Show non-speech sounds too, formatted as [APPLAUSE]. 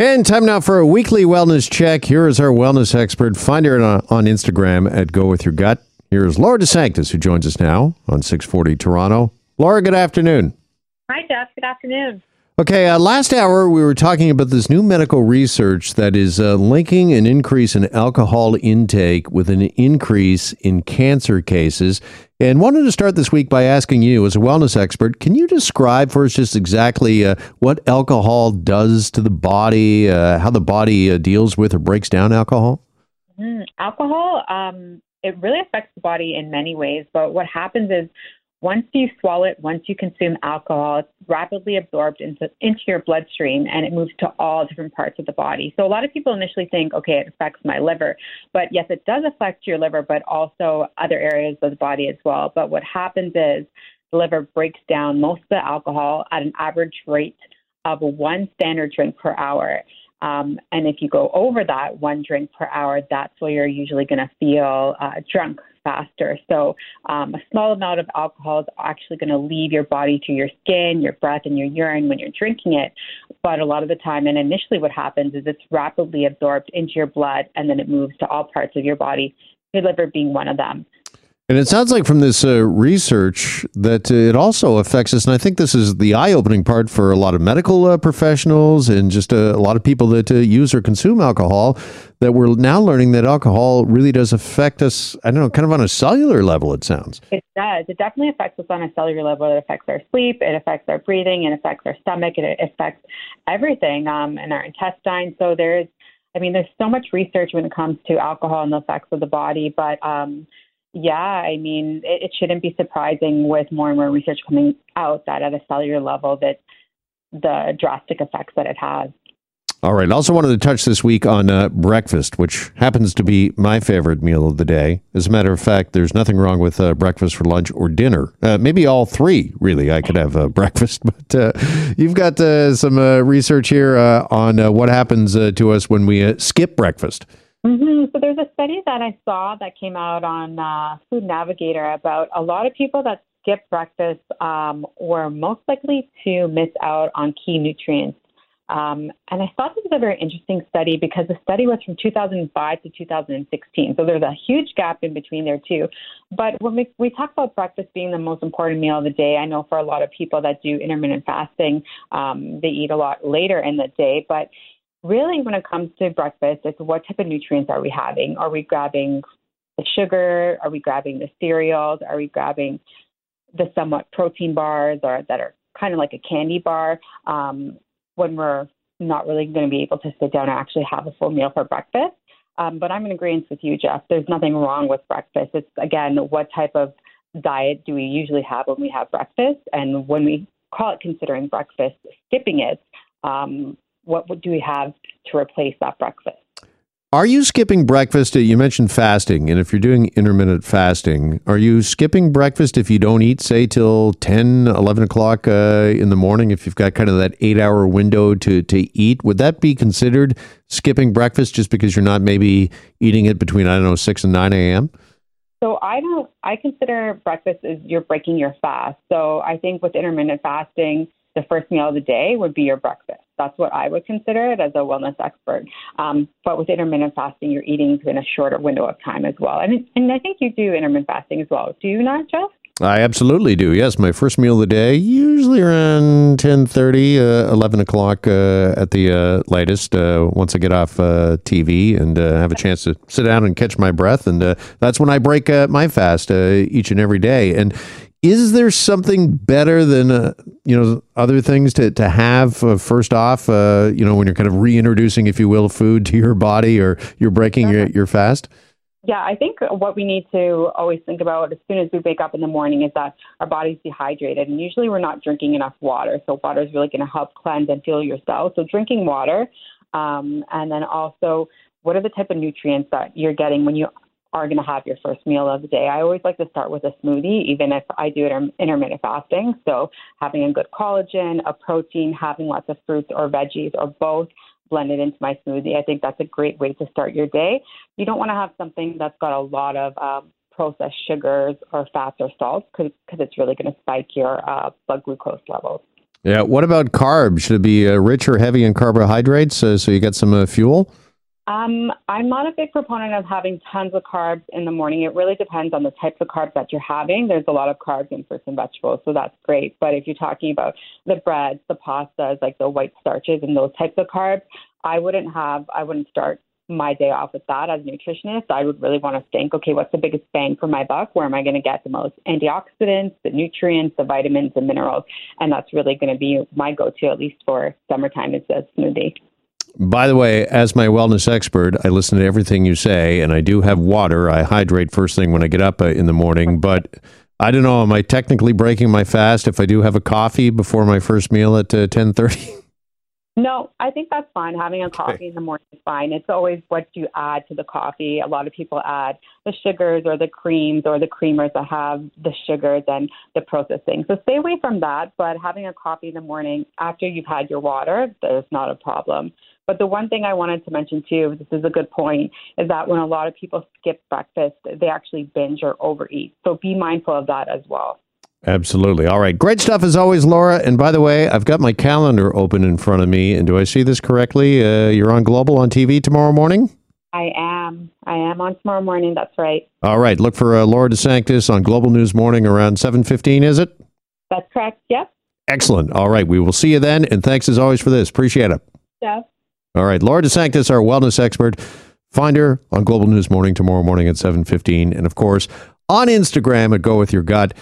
And time now for a weekly wellness check. Here is our wellness expert. Find her on, Instagram at Go With Your Gut. Here is Laura DeSanctis, who joins us now on 640 Toronto. Laura, good afternoon. Hi, Jeff. Good afternoon. Okay, uh, last hour we were talking about this new medical research that is uh, linking an increase in alcohol intake with an increase in cancer cases. And wanted to start this week by asking you, as a wellness expert, can you describe for us just exactly uh, what alcohol does to the body, uh, how the body uh, deals with or breaks down alcohol? Mm, alcohol, um, it really affects the body in many ways. But what happens is once you swallow it, once you consume alcohol, it's rapidly absorbed into, into your bloodstream and it moves to all different parts of the body. So a lot of people initially think, okay, it affects my liver. But yes, it does affect your liver, but also other areas of the body as well. But what happens is the liver breaks down most of the alcohol at an average rate of one standard drink per hour. Um, and if you go over that one drink per hour, that's where you're usually going to feel uh, drunk faster. So, um, a small amount of alcohol is actually going to leave your body through your skin, your breath, and your urine when you're drinking it. But a lot of the time, and initially, what happens is it's rapidly absorbed into your blood and then it moves to all parts of your body, your liver being one of them. And it sounds like from this uh, research that uh, it also affects us. And I think this is the eye opening part for a lot of medical uh, professionals and just uh, a lot of people that uh, use or consume alcohol that we're now learning that alcohol really does affect us, I don't know, kind of on a cellular level, it sounds. It does. It definitely affects us on a cellular level. It affects our sleep, it affects our breathing, it affects our stomach, it affects everything um, in our intestines. So there's, I mean, there's so much research when it comes to alcohol and the effects of the body, but um, yeah, I mean, it, it shouldn't be surprising with more and more research coming out that at a cellular level that the drastic effects that it has. All right. I Also wanted to touch this week on uh, breakfast, which happens to be my favorite meal of the day. As a matter of fact, there's nothing wrong with uh, breakfast for lunch or dinner. Uh, maybe all three, really. I could have uh, [LAUGHS] breakfast, but uh, you've got uh, some research here on what happens to us when we skip breakfast. Mm-hmm. So there's a study that I saw that came out on uh, Food Navigator about a lot of people that skip breakfast um, were most likely to miss out on key nutrients. Um, and I thought this was a very interesting study because the study was from 2005 to 2016. So there's a huge gap in between there, too. But when we, we talk about breakfast being the most important meal of the day, I know for a lot of people that do intermittent fasting, um, they eat a lot later in the day. But really, when it comes to breakfast, it's what type of nutrients are we having? Are we grabbing the sugar? Are we grabbing the cereals? Are we grabbing the somewhat protein bars or that are kind of like a candy bar um, when we're not really going to be able to sit down and actually have a full meal for breakfast? Um, but I'm in agreement with you, Jeff. There's nothing wrong with breakfast. It's again, what type of diet do we usually have when we have breakfast? And when we call it considering breakfast, skipping it, um, what do we have to replace that breakfast? Are you skipping breakfast? You mentioned fasting, and if you're doing intermittent fasting, are you skipping breakfast if you don't eat, say, till 10, 11 o'clock uh, in the morning? If you've got kind of that eight hour window to, to eat, would that be considered skipping breakfast just because you're not maybe eating it between, I don't know, 6 and 9 a.m.? So I don't, I consider breakfast as you're breaking your fast. So I think with intermittent fasting, the first meal of the day would be your breakfast. That's what I would consider it as a wellness expert. Um, but with intermittent fasting, you're eating in a shorter window of time as well. And, and I think you do intermittent fasting as well. Do you not, Jeff? I absolutely do. Yes, my first meal of the day, usually around 10:30, uh, 11 o'clock uh, at the uh, latest. Uh, once I get off uh, TV and uh, have a chance to sit down and catch my breath, and that's when I break my fast each and every day. And is there something better than uh, you know other things to to have uh, first off uh, you know when you're kind of reintroducing if you will food to your body or you're breaking your, your fast? Yeah i think what we need to always think about as soon as we wake up in the morning is that our body's dehydrated and usually we're not drinking enough water. So water is really going to help cleanse and fuel your cells. So drinking water um, and then also what are the type of nutrients that you're getting when you are going to have your first meal of the day. I always like to start with a smoothie, even if I do it intermittent fasting. So, having a good collagen, a protein, having lots of fruits or veggies or both blended into my smoothie. I think that's a great way to start your day. You don't want to have something that's got a lot of um, processed sugars or fats or salts because it's really going to spike your uh, blood glucose levels. Yeah. What about carbs? Should it be uh, rich or heavy in carbohydrates uh, so you get some uh, fuel? Um, I'm not a big proponent of having tons of carbs in the morning. It really depends on the types of carbs that you're having. There's a lot of carbs in fruits and vegetables, so that's great. But if you're talking about the breads, the pastas, like the white starches and those types of carbs, I wouldn't have, I wouldn't start my day off with that as a nutritionist. I would really want to think, okay, what's the biggest bang for my buck? Where am I going to get the most antioxidants, the nutrients, the vitamins, the minerals? And that's really going to be my go to, at least for summertime, is a smoothie. By the way, as my wellness expert, I listen to everything you say, and I do have water. I hydrate first thing when I get up uh, in the morning, but I don't know. Am I technically breaking my fast if I do have a coffee before my first meal at uh, ten thirty? [LAUGHS] No, I think that's fine. Having a coffee okay. in the morning is fine. It's always what you add to the coffee. A lot of people add the sugars or the creams or the creamers that have the sugars and the processing. So stay away from that. But having a coffee in the morning after you've had your water, there's not a problem. But the one thing I wanted to mention too, this is a good point, is that when a lot of people skip breakfast, they actually binge or overeat. So be mindful of that as well. Absolutely. All right. Great stuff as always, Laura. And by the way, I've got my calendar open in front of me. And do I see this correctly? Uh, you're on Global on TV tomorrow morning? I am. I am on tomorrow morning. That's right. All right. Look for uh, Laura DeSanctis on Global News Morning around 7.15, is it? That's correct. Yep. Excellent. All right. We will see you then. And thanks as always for this. Appreciate it. Yeah. All right. Laura DeSanctis, our wellness expert. Find her on Global News Morning tomorrow morning at 7.15. And, of course, on Instagram at Go With Your Gut.